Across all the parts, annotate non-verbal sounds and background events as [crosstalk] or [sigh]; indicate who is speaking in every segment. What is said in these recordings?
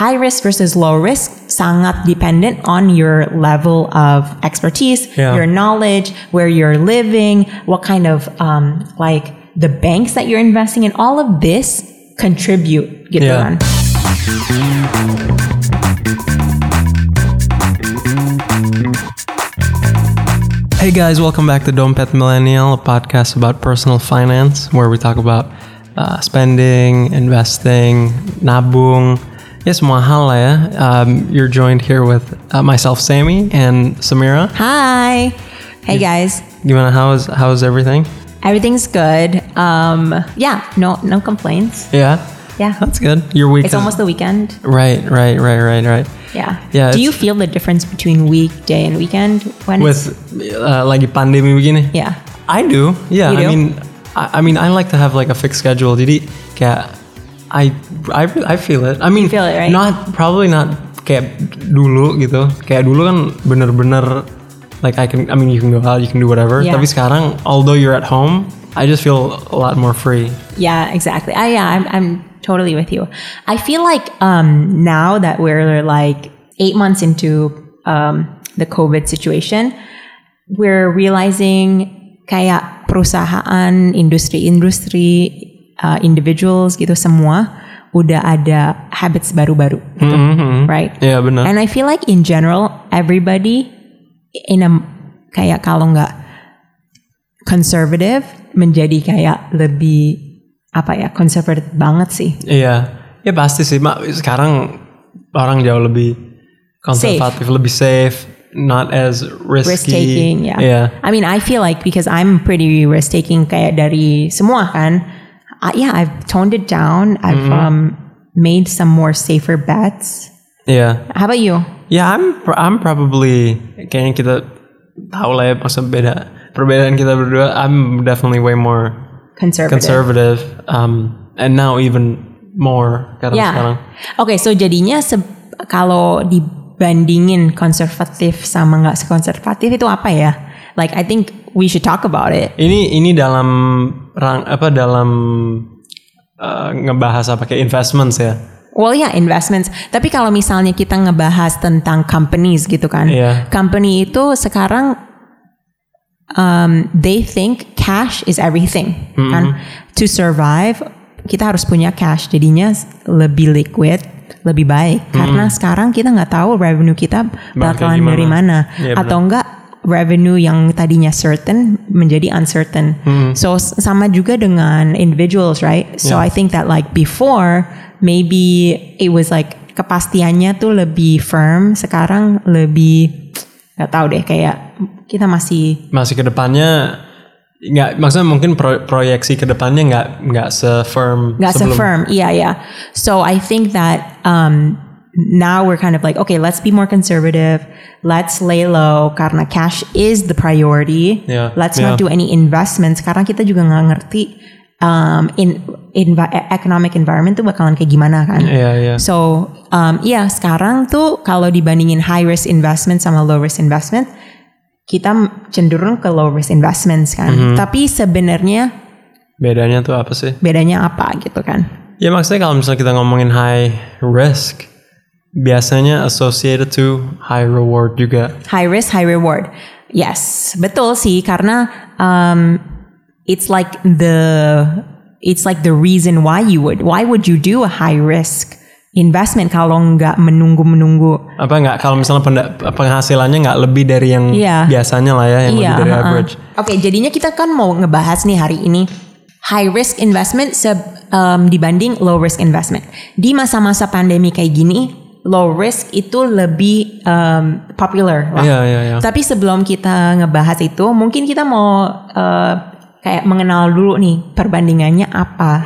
Speaker 1: high risk versus low risk sangat dependent on your level of expertise,
Speaker 2: Yeah.
Speaker 1: your knowledge, where you're living, what kind of um, like the banks that you're investing in. All of this contribute gitu
Speaker 2: Yeah.
Speaker 1: kan.
Speaker 2: Hey guys, welcome back to Dompet Millennial, a podcast about personal finance where we talk about uh, spending, investing, nabung, ya semua hal lah ya. Um, you're joined here with uh, myself, Sammy, and Samira.
Speaker 1: Hi. Hey guys.
Speaker 2: You wanna How's how's everything?
Speaker 1: Everything's good. Um, yeah, no no complaints.
Speaker 2: Yeah,
Speaker 1: Yeah.
Speaker 2: that's good. Your week
Speaker 1: It's
Speaker 2: is-
Speaker 1: almost the weekend.
Speaker 2: right, right, right, right, right.
Speaker 1: Yeah.
Speaker 2: Yeah,
Speaker 1: Do you
Speaker 2: it's-
Speaker 1: feel the difference between weekday and weekend when it's,
Speaker 2: With uh, lagi pandemi begini.
Speaker 1: yeah.
Speaker 2: I do. Yeah.
Speaker 1: You
Speaker 2: I
Speaker 1: do?
Speaker 2: mean, I, I mean, I like to have like a fixed schedule. Did Jadi kayak I I I feel it. I mean,
Speaker 1: feel it, right?
Speaker 2: Not probably not kayak dulu gitu. Kayak dulu kan bener-bener like I can. I mean, you can go out, you can do whatever.
Speaker 1: Yeah.
Speaker 2: Tapi sekarang, although you're at home, I just feel a lot more free.
Speaker 1: Yeah, exactly. I yeah, I'm I'm totally with you. I feel like um now that we're like 8 months into um the COVID situation, we're realizing kayak perusahaan, industri-industri, uh, individuals gitu semua udah ada habits baru-baru gitu, right?
Speaker 2: Iya benar.
Speaker 1: And I feel like in general everybody in a kayak kalau nggak conservative menjadi kayak lebih apa ya conservative banget sih.
Speaker 2: Iya, ya pasti sih. Mak sekarang orang jauh lebih konservatif, lebih safe, not as risky.
Speaker 1: Risk taking, ya.
Speaker 2: Iya.
Speaker 1: I mean, I feel like because I'm pretty risk taking kayak dari semua kan. I, yeah, I've toned it down. I've
Speaker 2: Mm-hmm.
Speaker 1: um, made some more safer bets.
Speaker 2: Iya.
Speaker 1: How about you?
Speaker 2: Ya, I'm I'm probably kayaknya kita tahu lah ya maksud beda perbedaan kita berdua. I'm definitely way more
Speaker 1: Conservative.
Speaker 2: conservative, um, and now even more karena
Speaker 1: Ya.
Speaker 2: sekarang.
Speaker 1: Oke, so jadinya se- kalau dibandingin konservatif sama nggak sekonservatif itu apa ya? Like I think we should talk about it.
Speaker 2: Ini ini dalam rang apa dalam uh, ngebahas apa kayak investments ya.
Speaker 1: Well, yeah, investments. Tapi kalau misalnya kita ngebahas tentang companies gitu kan,
Speaker 2: Iya.
Speaker 1: company itu sekarang um, they think cash is everything kan. To survive kita harus punya cash. Jadinya lebih liquid, lebih baik. Karena sekarang kita nggak tahu revenue kita bakalan dari mana,
Speaker 2: Iya,
Speaker 1: atau enggak revenue yang tadinya certain menjadi uncertain. So s- sama juga dengan individuals, right? So
Speaker 2: Yeah.
Speaker 1: I think that like before maybe it was like kepastiannya tuh lebih firm, sekarang lebih nggak tahu deh kayak kita masih
Speaker 2: Masih ke depannya nggak maksudnya mungkin pro- proyeksi ke depannya nggak nggak se-firm
Speaker 1: nggak se-firm. Iya, iya. So I think that um, now we're kind of like, okay, let's be more conservative. Let's lay low karena cash is the priority.
Speaker 2: Yeah,
Speaker 1: Let's
Speaker 2: yeah.
Speaker 1: not do any investments karena kita juga nggak ngerti um, in, envi- economic environment tuh bakalan kayak gimana kan.
Speaker 2: Iya, iya.
Speaker 1: So, um, iya sekarang tuh kalau dibandingin high risk investment sama low risk investment, kita cenderung ke low risk investments kan.
Speaker 2: Mm-hmm.
Speaker 1: Tapi sebenarnya
Speaker 2: Bedanya tuh apa sih?
Speaker 1: bedanya apa gitu kan?
Speaker 2: Ya maksudnya kalau misalnya kita ngomongin high risk, biasanya associated to high reward juga.
Speaker 1: High risk, high reward. Yes, betul sih karena um, it's like the it's like the reason why you would why would you do a high risk investment kalau nggak menunggu menunggu
Speaker 2: Apa nggak kalau misalnya penda- penghasilannya nggak lebih dari yang
Speaker 1: Iya.
Speaker 2: biasanya lah ya, yang lebih dari
Speaker 1: uh-uh.
Speaker 2: average.
Speaker 1: Oke, jadinya kita kan mau ngebahas nih hari ini high risk investment se- um, dibanding low risk investment. Di masa-masa pandemi kayak gini, low risk itu lebih um, popular lah.
Speaker 2: Iya, iya, iya.
Speaker 1: Tapi sebelum kita ngebahas itu, mungkin kita mau uh, kayak mengenal dulu nih perbandingannya apa,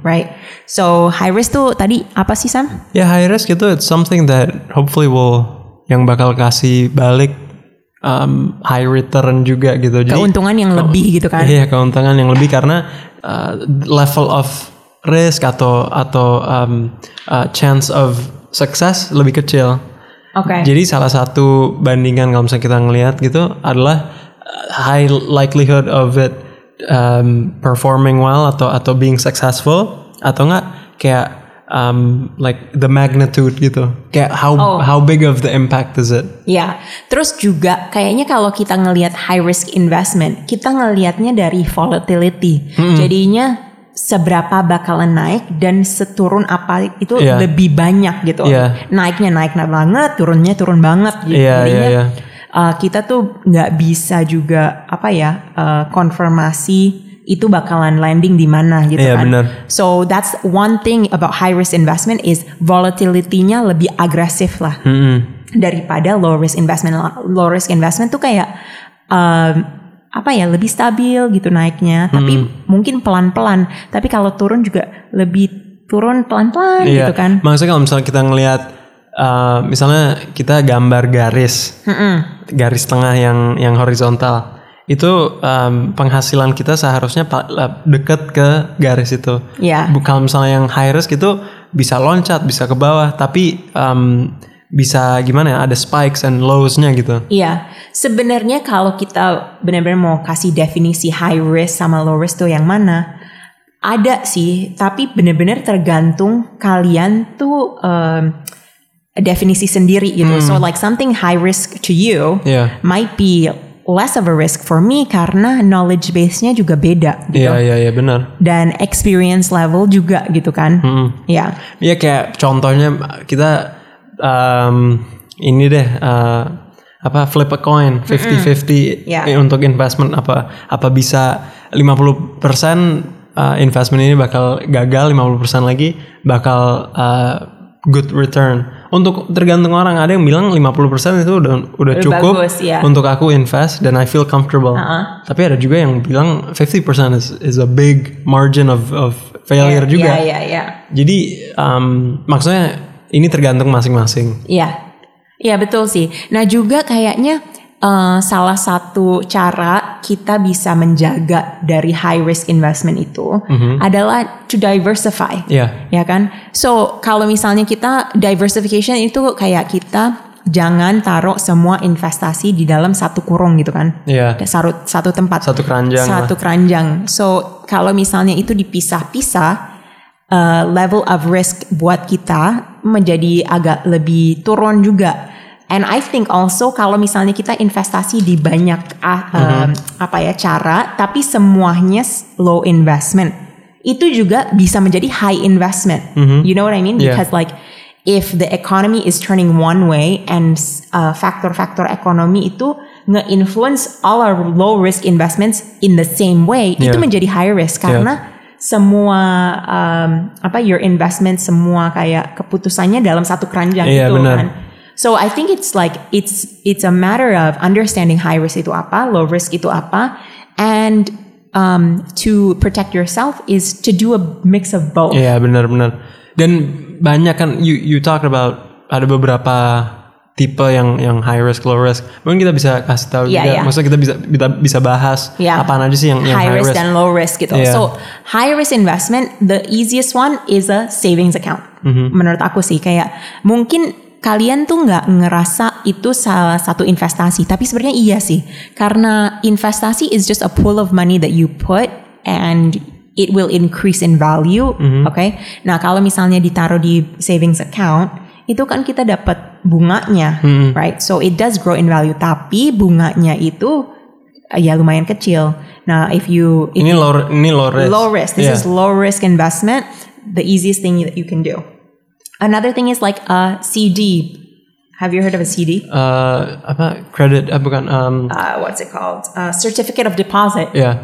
Speaker 1: right? So high risk tuh tadi apa sih Sam?
Speaker 2: Ya high risk itu it's something that hopefully will yang bakal kasih balik um, high return juga gitu. Jadi
Speaker 1: Keuntungan yang lebih gitu kan?
Speaker 2: Iya keuntungan yang lebih karena uh, level of risk atau atau um, uh, chance of success lebih kecil.
Speaker 1: Oke.
Speaker 2: Jadi salah satu bandingan kalau misalnya kita ngelihat gitu adalah uh, high likelihood of it um, performing well atau atau being successful atau enggak kayak um, like the magnitude gitu. Kayak how
Speaker 1: Oh.
Speaker 2: how big of the impact is it?
Speaker 1: Ya, terus juga kayaknya kalau kita ngelihat high risk investment, kita ngelihatnya dari volatility. Jadinya seberapa bakalan naik dan seturun apa itu
Speaker 2: Iya.
Speaker 1: lebih banyak gitu.
Speaker 2: Iya.
Speaker 1: Naiknya naik banget, turunnya turun banget gitu.
Speaker 2: Iya,
Speaker 1: Jadinya
Speaker 2: iya, iya.
Speaker 1: uh, kita tuh nggak bisa juga apa ya uh, konfirmasi itu bakalan landing di mana gitu
Speaker 2: Iya,
Speaker 1: kan.
Speaker 2: benar.
Speaker 1: So that's one thing about high risk investment is volatility-nya lebih agresif lah
Speaker 2: Mm-mm.
Speaker 1: daripada low risk investment. Low risk investment tuh kayak um, apa ya lebih stabil gitu naiknya, tapi
Speaker 2: Hmm.
Speaker 1: mungkin pelan-pelan. Tapi kalau turun juga lebih turun pelan-pelan
Speaker 2: Iya.
Speaker 1: gitu kan.
Speaker 2: Maksudnya kalau misalnya kita ngelihat uh, misalnya kita gambar garis, garis tengah yang yang horizontal, itu um, penghasilan kita seharusnya deket ke garis itu. Bu- Kalau misalnya yang high risk itu bisa loncat, bisa ke bawah, tapi um, bisa gimana ya? Ada spikes and lows-nya gitu.
Speaker 1: Iya, sebenarnya kalau kita benar-benar mau kasih definisi high risk sama low risk tuh yang mana, ada sih, tapi benar-benar tergantung kalian tuh um, definisi sendiri gitu. So like something high risk to you
Speaker 2: Iya.
Speaker 1: might be less of a risk for me karena knowledge base-nya juga beda gitu.
Speaker 2: Iya, iya, iya benar.
Speaker 1: Dan experience level juga gitu kan. Ya.
Speaker 2: Iya kayak contohnya kita um, ini deh uh, apa flip a coin 50-50
Speaker 1: Iya.
Speaker 2: eh, untuk investment apa apa bisa 50% uh, investment ini bakal gagal 50% lagi bakal uh, good return. Untuk tergantung orang ada yang bilang 50% itu udah udah cukup
Speaker 1: bagus, iya.
Speaker 2: untuk aku invest dan I feel comfortable. Tapi ada juga yang bilang 50% is is a big margin of of failure juga.
Speaker 1: Iya, iya, iya.
Speaker 2: Jadi um, maksudnya ini tergantung masing-masing.
Speaker 1: Iya, iya betul sih. Nah juga kayaknya eh, salah satu cara kita bisa menjaga dari high risk investment itu adalah to diversify.
Speaker 2: Iya.
Speaker 1: Ya kan? So kalau misalnya kita diversification itu kayak kita jangan taruh semua investasi di dalam satu kurung gitu kan?
Speaker 2: Iya.
Speaker 1: Satu, satu tempat.
Speaker 2: Satu keranjang lah.
Speaker 1: Satu keranjang. So kalau misalnya itu dipisah-pisah, uh, level of risk buat kita menjadi agak lebih turun juga. And I think also kalau misalnya kita investasi di banyak ah, um, apa ya cara, tapi semuanya low investment, itu juga bisa menjadi high investment. You know what I mean?
Speaker 2: Yeah.
Speaker 1: Because like if the economy is turning one way and uh, faktor-faktor ekonomi itu nge-influence all our low risk investments in the same way, itu
Speaker 2: Yeah.
Speaker 1: menjadi high risk karena semua um, apa your investment semua kayak keputusannya dalam satu keranjang
Speaker 2: Iya,
Speaker 1: gitu
Speaker 2: benar.
Speaker 1: kan. So I think it's like it's it's a matter of understanding high risk itu apa, low risk itu apa, and um, to protect yourself is to do a mix of both.
Speaker 2: Iya benar-benar. Dan banyak kan you you talk about ada beberapa tipe yang yang high risk low risk. Mungkin kita bisa kasih tahu
Speaker 1: Iya,
Speaker 2: juga.
Speaker 1: iya.
Speaker 2: Maksudnya kita bisa kita bisa bahas
Speaker 1: Yeah.
Speaker 2: apaan aja sih yang, yang
Speaker 1: high, risk, dan low risk gitu.
Speaker 2: Iya.
Speaker 1: So high risk investment, the easiest one is a savings account.
Speaker 2: Mm-hmm.
Speaker 1: Menurut aku sih kayak mungkin kalian tuh nggak ngerasa itu salah satu investasi, tapi sebenarnya iya sih. Karena investasi is just a pool of money that you put and it will increase in value,
Speaker 2: Mm-hmm.
Speaker 1: oke? Nah kalau misalnya ditaruh di savings account, itu kan kita dapat bunganya,
Speaker 2: Mm-hmm.
Speaker 1: right? So it does grow in value, tapi bunganya itu uh, ya lumayan kecil. Nah, if you if
Speaker 2: Ini low ini low risk.
Speaker 1: low risk, this
Speaker 2: Iya.
Speaker 1: is low risk investment, the easiest thing that you can do. Another thing is like a CD. Have you heard of a CD?
Speaker 2: Eh, apa credit eh, bukan um,
Speaker 1: Uh, what's it called? A certificate of deposit.
Speaker 2: ya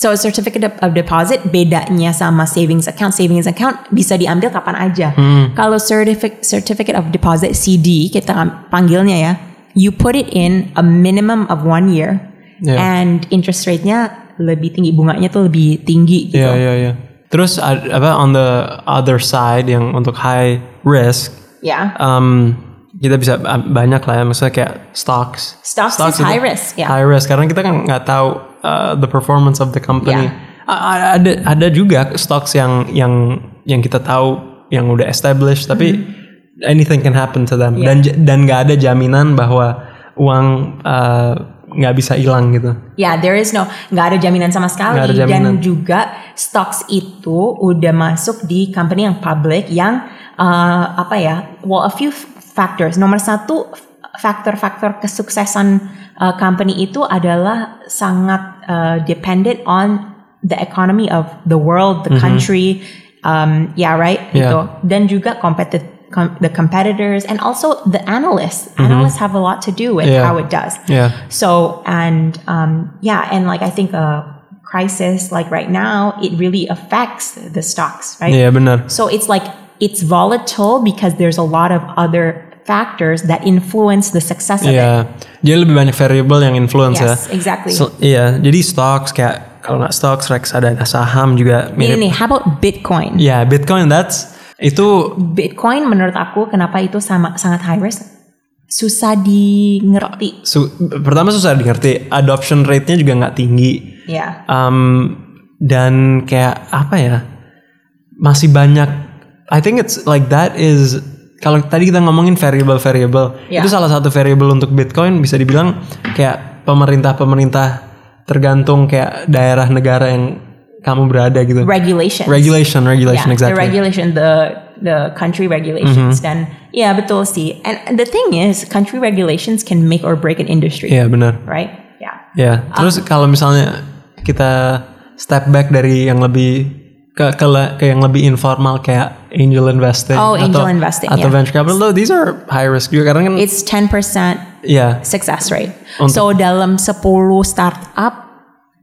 Speaker 1: So certificate of, deposit bedanya sama savings account. Savings account bisa diambil kapan aja. Kalau certificate certificate of deposit CD kita panggilnya ya, you put it in a minimum of one year,
Speaker 2: Yeah.
Speaker 1: and interest rate-nya lebih tinggi, bunganya tuh lebih tinggi gitu.
Speaker 2: Iya iya iya. Terus ad- apa on the other side yang untuk high risk
Speaker 1: Ya.
Speaker 2: um, kita bisa uh, banyak lah ya maksudnya kayak stocks.
Speaker 1: Stocks is
Speaker 2: itu
Speaker 1: high risk, ya.
Speaker 2: High risk karena kita kan nggak tahu uh, the performance of the company. A- a- ada ada juga stocks yang yang yang kita tahu yang udah established tapi anything can happen to them
Speaker 1: Ya.
Speaker 2: dan dan nggak ada jaminan bahwa uang uh, nggak bisa hilang gitu.
Speaker 1: Ya, there is no, nggak ada jaminan sama sekali.
Speaker 2: Ada jaminan.
Speaker 1: Dan juga stocks itu udah masuk di company yang public yang uh, apa ya? Well, a few factors. Nomor satu, faktor-faktor kesuksesan uh, company itu adalah sangat uh, dependent on the economy of the world, the country. Um, yeah, right.
Speaker 2: Yeah.
Speaker 1: Gitu. Dan juga competitive. Com- the competitors and also the analysts. Analysts have a lot to do with.
Speaker 2: Yeah.
Speaker 1: how it does.
Speaker 2: Yeah.
Speaker 1: So and um, yeah, and like I think a crisis like right now, it really affects the stocks, right?
Speaker 2: Iya benar.
Speaker 1: So it's like it's volatile because there's a lot of other factors that influence the success of it.
Speaker 2: Iya. Jadi lebih banyak variable yang influence
Speaker 1: Yes,
Speaker 2: ya.
Speaker 1: exactly.
Speaker 2: So, iya. Jadi stocks kayak kalau nggak stocks, Rex ada saham juga
Speaker 1: Ini
Speaker 2: mirip.
Speaker 1: nih, how about Bitcoin?
Speaker 2: Ya Bitcoin that's itu
Speaker 1: Bitcoin menurut aku kenapa itu sama sangat high risk? Susah di ngerti.
Speaker 2: su- pertama susah dimengerti, adoption rate-nya juga nggak tinggi.
Speaker 1: Ya.
Speaker 2: Um, dan kayak apa ya? Masih banyak. I think it's like that is kalau tadi kita ngomongin variable-variable,
Speaker 1: Ya.
Speaker 2: itu salah satu variable untuk Bitcoin bisa dibilang kayak pemerintah-pemerintah tergantung kayak daerah negara yang kamu berada gitu.
Speaker 1: Regulations.
Speaker 2: Regulation, regulation
Speaker 1: yeah,
Speaker 2: exactly.
Speaker 1: the regulation, the the country regulations. Dan ya betul sih. And the thing is, country regulations can make or break an industry,
Speaker 2: Iya benar.
Speaker 1: right? Yeah.
Speaker 2: Ya, terus kalau misalnya kita step back dari yang lebih ke ke, ke yang lebih informal kayak angel investing
Speaker 1: Oh, angel
Speaker 2: atau,
Speaker 1: investing,
Speaker 2: atau
Speaker 1: yeah.
Speaker 2: venture capital, though, these are high risk juga karena kan
Speaker 1: It's 10%
Speaker 2: yeah.
Speaker 1: success rate.
Speaker 2: Untuk-
Speaker 1: so dalam 10 startup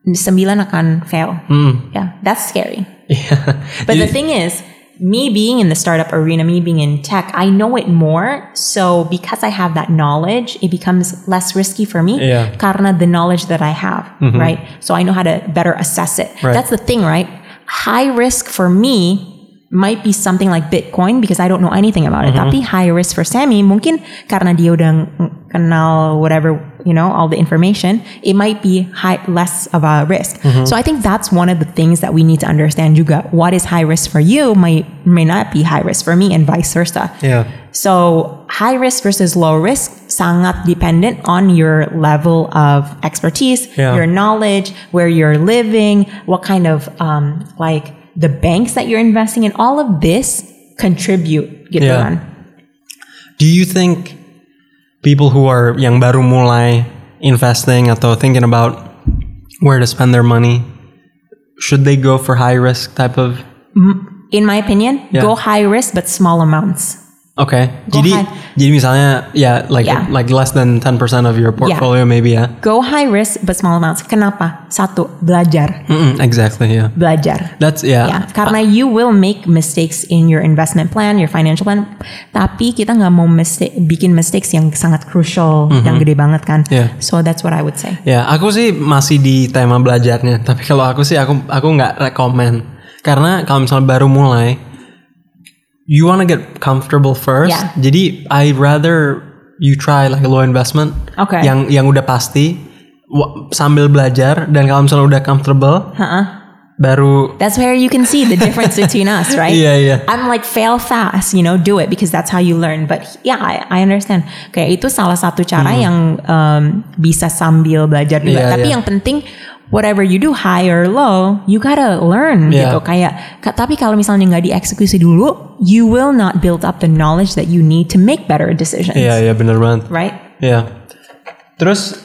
Speaker 1: 9 akan fail.
Speaker 2: hmm,
Speaker 1: Yeah, that's scary. [laughs]
Speaker 2: Yeah.
Speaker 1: But the thing is, me being in the startup arena, me being in tech, I know it more. So because I have that knowledge, it becomes less risky for me
Speaker 2: Yeah.
Speaker 1: karena the knowledge that I have, right? So I know how to better assess it.
Speaker 2: Right.
Speaker 1: That's the thing, right? High risk for me might be something like Bitcoin because I don't know anything about it. Tapi high risk for Sammy mungkin karena dia udah kenal whatever, you know, all the information, it might be high less of a risk. So I think that's one of the things that we need to understand juga. What is high risk for you might may not be high risk for me and vice versa.
Speaker 2: Iya.
Speaker 1: So high risk versus low risk sangat dependent on your level of expertise,
Speaker 2: Yeah.
Speaker 1: your knowledge, where you're living, what kind of um, like the banks that you're investing in. All of this contribute gitu
Speaker 2: Yeah.
Speaker 1: kan.
Speaker 2: Do you think people who are yang baru mulai investing atau thinking about where to spend their money should they go for high risk type of
Speaker 1: In my opinion,
Speaker 2: Yeah.
Speaker 1: go high risk but small amounts.
Speaker 2: Oke,
Speaker 1: Go
Speaker 2: jadi
Speaker 1: high.
Speaker 2: jadi misalnya ya like
Speaker 1: Yeah.
Speaker 2: like less than 10% of your portfolio maybe ya.
Speaker 1: Go high risk but small amounts. Kenapa? Satu, belajar.
Speaker 2: Mm-mm, exactly, yeah.
Speaker 1: Belajar.
Speaker 2: That's yeah.
Speaker 1: Ya, karena you will make mistakes in your investment plan, your financial plan. Tapi kita nggak mau mistake, bikin mistakes yang sangat crucial, yang gede banget kan.
Speaker 2: Yeah.
Speaker 1: So that's what I would say.
Speaker 2: Ya, aku sih masih di tema belajarnya. Tapi kalau aku sih aku aku nggak rekomen. Karena kalau misalnya baru mulai, you wanna get comfortable first.
Speaker 1: Yeah.
Speaker 2: Jadi I rather you try like a low investment.
Speaker 1: Okay.
Speaker 2: Yang yang udah pasti sambil belajar dan kalau misalnya udah comfortable, baru
Speaker 1: That's where you can see the difference between us, [laughs] right?
Speaker 2: Iya, iya.
Speaker 1: I'm like fail fast, you know, do it because that's how you learn. But yeah, I, I understand. Kayak itu salah satu cara yang um, bisa sambil belajar juga.
Speaker 2: Iya,
Speaker 1: tapi
Speaker 2: iya.
Speaker 1: yang penting whatever you do high or low, you gotta learn
Speaker 2: Iya.
Speaker 1: gitu. Kayak ka- tapi kalau misalnya nggak dieksekusi dulu, you will not build up the knowledge that you need to make better decisions.
Speaker 2: Iya, iya bener banget.
Speaker 1: Right?
Speaker 2: Iya. Terus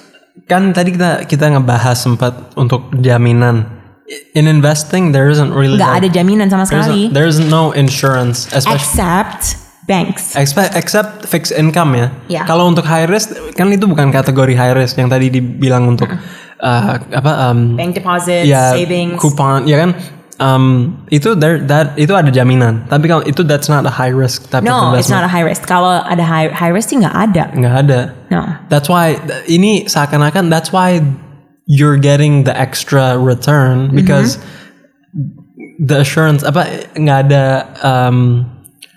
Speaker 2: kan tadi kita kita ngebahas sempat untuk jaminan. In investing there isn't really
Speaker 1: Nggak
Speaker 2: like-
Speaker 1: ada jaminan sama sekali.
Speaker 2: there's no insurance, especially
Speaker 1: Except banks.
Speaker 2: except, except fixed income ya.
Speaker 1: Ya.
Speaker 2: Kalau untuk high risk kan itu bukan kategori high risk yang tadi dibilang untuk uh, apa um,
Speaker 1: Bank deposits,
Speaker 2: ya
Speaker 1: savings.
Speaker 2: coupon ya kan um, itu there that itu ada jaminan. Tapi kalau itu that's not a high risk type of
Speaker 1: No, it's not a high risk. Kalau ada high high risk sih nggak ada.
Speaker 2: Nggak ada.
Speaker 1: No.
Speaker 2: That's why ini seakan-akan that's why you're getting the extra return
Speaker 1: Mm-hmm.
Speaker 2: because the assurance apa nggak ada um,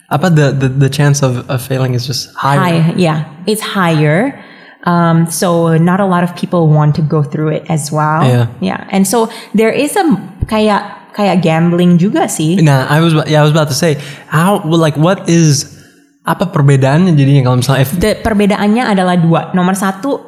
Speaker 2: apa the, the the chance of, of failing is just higher.
Speaker 1: High, yeah, it's higher. Um, so not a lot of people want to go through it as well.
Speaker 2: Yeah.
Speaker 1: yeah, and so there is a kayak kayak gambling juga sih.
Speaker 2: Nah, I was yeah I was about to say how like what is apa perbedaannya jadinya kalau misalnya
Speaker 1: The perbedaannya adalah dua. Nomor satu,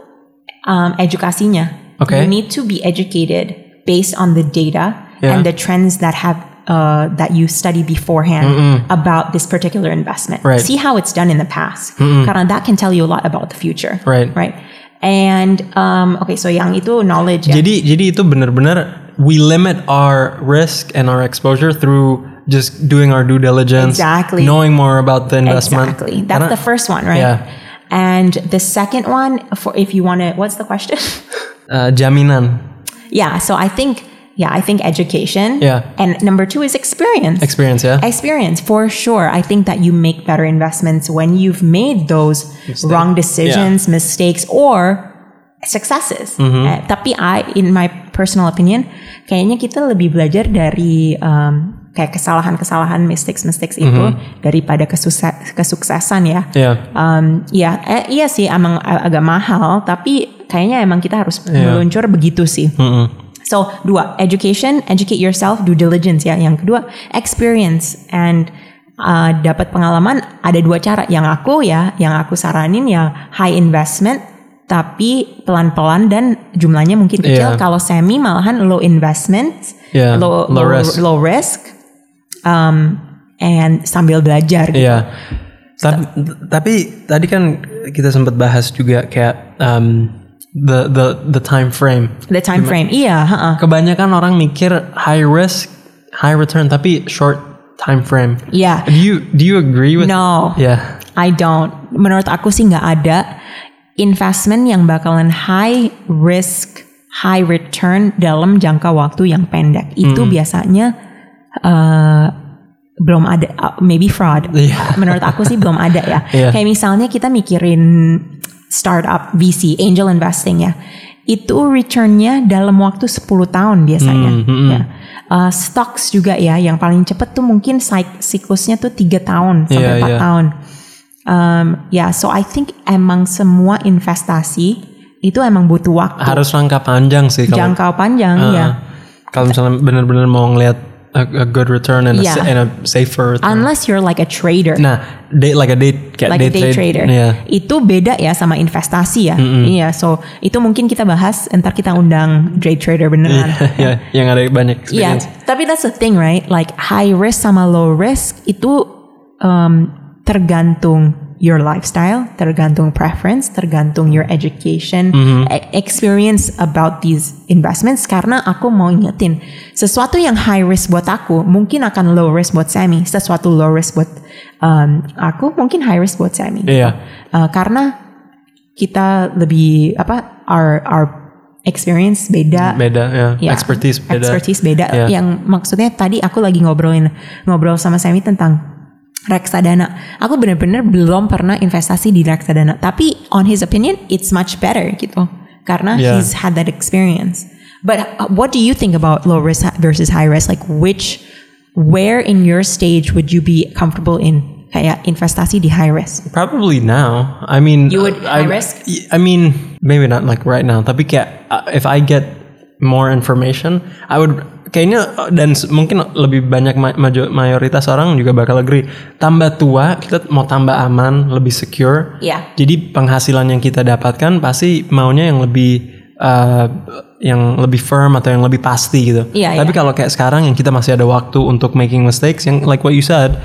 Speaker 1: um, edukasinya.
Speaker 2: Okay.
Speaker 1: You need to be educated based on the data
Speaker 2: Yeah.
Speaker 1: and the trends that have uh, that you study beforehand about this particular investment.
Speaker 2: Right.
Speaker 1: See how it's done in the past. Karena that can tell you a lot about the future.
Speaker 2: Right.
Speaker 1: Right. And um, okay, so yang itu knowledge. ya.
Speaker 2: Jadi jadi itu benar-benar we limit our risk and our exposure through just doing our due diligence,
Speaker 1: Exactly.
Speaker 2: knowing more about the investment.
Speaker 1: Exactly. That's
Speaker 2: Karena-
Speaker 1: the first one, right?
Speaker 2: Yeah.
Speaker 1: And the second one, for if you want to, what's the question?
Speaker 2: uh, jaminan
Speaker 1: yeah. So I think, yeah, I think education.
Speaker 2: Yeah.
Speaker 1: And number two is experience.
Speaker 2: experience ya.
Speaker 1: experience for sure. I think that you make better investments when you've made those wrong decisions, mistakes, or successes.
Speaker 2: Mm-hmm.
Speaker 1: Eh, tapi I, in my personal opinion, kayaknya kita lebih belajar dari um, kayak kesalahan-kesalahan, mistakes-mistakes itu
Speaker 2: Mm-hmm.
Speaker 1: daripada kesukse- kesuksesan ya.
Speaker 2: Ya.
Speaker 1: Um, ya, eh, iya sih emang agak mahal, tapi kayaknya emang kita harus
Speaker 2: Iya.
Speaker 1: meluncur begitu sih. So dua, education, educate yourself, due diligence ya. Yang kedua, experience and uh, dapat pengalaman. Ada dua cara. Yang aku ya, yang aku saranin ya high investment, tapi pelan-pelan dan jumlahnya mungkin kecil.
Speaker 2: Iya.
Speaker 1: Kalau semi malahan low investment,
Speaker 2: Iya,
Speaker 1: low,
Speaker 2: low risk.
Speaker 1: low risk, um, and sambil belajar. Gitu.
Speaker 2: Iya. Tapi, tapi tadi kan kita sempat bahas juga kayak um, the the the time frame.
Speaker 1: The time frame, iya.
Speaker 2: Kebanyakan orang mikir high risk, high return, tapi short time frame.
Speaker 1: Iya.
Speaker 2: Do you do you agree with?
Speaker 1: No.
Speaker 2: Yeah.
Speaker 1: I don't. Menurut aku sih nggak ada investment yang bakalan high risk, high return dalam jangka waktu yang pendek. Itu biasanya uh, belum ada, uh, maybe fraud.
Speaker 2: Iya.
Speaker 1: Menurut aku sih belum ada ya. [laughs]
Speaker 2: Iya.
Speaker 1: Kayak misalnya kita mikirin startup VC, angel investing ya. Itu returnnya dalam waktu 10 tahun biasanya. Ya. Uh, stocks juga ya, yang paling cepet tuh mungkin sik- siklusnya tuh tiga tahun sampai
Speaker 2: Iya,
Speaker 1: 4
Speaker 2: iya.
Speaker 1: tahun. Um, ya, so I think emang semua investasi itu emang butuh waktu,
Speaker 2: Harus rangka panjang sih kalau
Speaker 1: jangka panjang
Speaker 2: Uh,
Speaker 1: ya.
Speaker 2: Kalau misalnya benar-benar mau ngelihat a, a good return and, a,
Speaker 1: Yeah.
Speaker 2: sa- and a safer return.
Speaker 1: Unless you're like a trader.
Speaker 2: nah, day like a day kayak
Speaker 1: like a day
Speaker 2: trade,
Speaker 1: trader.
Speaker 2: Iya.
Speaker 1: Itu beda ya sama investasi ya. Iya, so itu mungkin kita bahas entar kita undang day trader beneran. [laughs]
Speaker 2: ya, yang ada banyak
Speaker 1: Iya,
Speaker 2: experience.
Speaker 1: tapi that's the thing, right? Like high risk sama low risk itu um, tergantung your lifestyle, tergantung preference, tergantung your education, e- experience about these investments. Karena aku mau ingetin, sesuatu yang high risk buat aku mungkin akan low risk buat Sammy, sesuatu low risk buat um, aku mungkin high risk buat Sammy.
Speaker 2: Iya.
Speaker 1: Uh, karena kita lebih apa our our experience beda
Speaker 2: Beda ya,
Speaker 1: Ya,
Speaker 2: expertise beda.
Speaker 1: Expertise beda.
Speaker 2: Ya.
Speaker 1: Yang maksudnya tadi aku lagi ngobrolin ngobrol sama Semi tentang reksadana. Aku bener-bener belum pernah investasi di reksadana. Tapi on his opinion, it's much better gitu. Karena
Speaker 2: Ya.
Speaker 1: he's had that experience. But uh, what do you think about low risk versus high risk? Like which, where in your stage would you be comfortable in kayak investasi di high risk?
Speaker 2: Probably now. I mean,
Speaker 1: You would
Speaker 2: I,
Speaker 1: high risk?
Speaker 2: I mean, maybe not like right now. Tapi kayak uh, if I get more information, I would kayaknya dan mungkin lebih banyak ma- mayoritas orang juga bakal agree. Tambah tua, kita mau tambah aman, lebih secure.
Speaker 1: Iya.
Speaker 2: Jadi penghasilan yang kita dapatkan pasti maunya yang lebih uh, yang lebih firm atau yang lebih pasti gitu.
Speaker 1: Iya,
Speaker 2: Tapi
Speaker 1: iya.
Speaker 2: kalau kayak sekarang yang kita masih ada waktu untuk making mistakes, yang like what you said,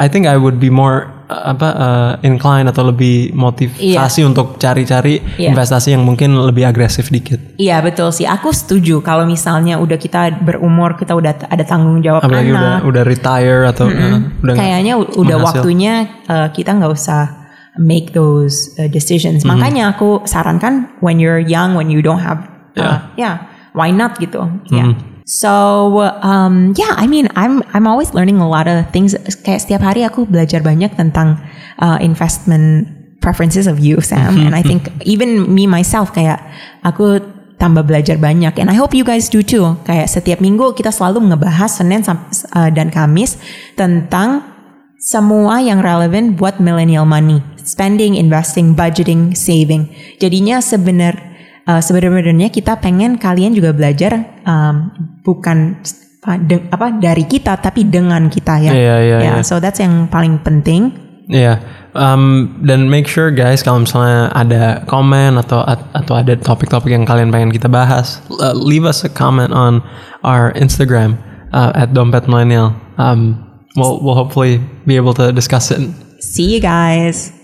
Speaker 2: I think I would be more apa uh, inclined atau lebih motivasi untuk cari-cari
Speaker 1: Iya.
Speaker 2: investasi yang mungkin lebih agresif dikit.
Speaker 1: Iya betul sih. Aku setuju kalau misalnya udah kita berumur, kita udah ada tanggung jawab
Speaker 2: Apalagi
Speaker 1: anak.
Speaker 2: udah udah retire atau uh, udah
Speaker 1: kayaknya udah
Speaker 2: menghasil.
Speaker 1: waktunya uh, kita nggak usah make those uh, decisions.
Speaker 2: Mm-hmm.
Speaker 1: Makanya aku sarankan when you're young, when you don't have, uh, yeah, why not gitu. Yeah. So um, yeah, I mean I'm I'm always learning a lot of things. Kayak setiap hari aku belajar banyak tentang uh, investment preferences of you, Sam.
Speaker 2: Mm-hmm.
Speaker 1: And I think even me myself kayak aku tambah belajar banyak. And I hope you guys do too. Kayak setiap minggu kita selalu ngebahas Senin uh, dan Kamis tentang semua yang relevan buat millennial money, spending, investing, budgeting, saving. Jadinya sebenar uh, sebenarnya kita pengen kalian juga belajar um, bukan apa, de- apa dari kita tapi dengan kita ya.
Speaker 2: Iya, iya,
Speaker 1: Ya,
Speaker 2: iya.
Speaker 1: So that's yang paling penting.
Speaker 2: Iya. Um, dan make sure guys kalau misalnya ada komen atau atau ada topik-topik yang kalian pengen kita bahas, uh, leave us a comment on our Instagram uh, at dompet millennial. Um, we'll we'll hopefully be able to discuss it.
Speaker 1: See you guys.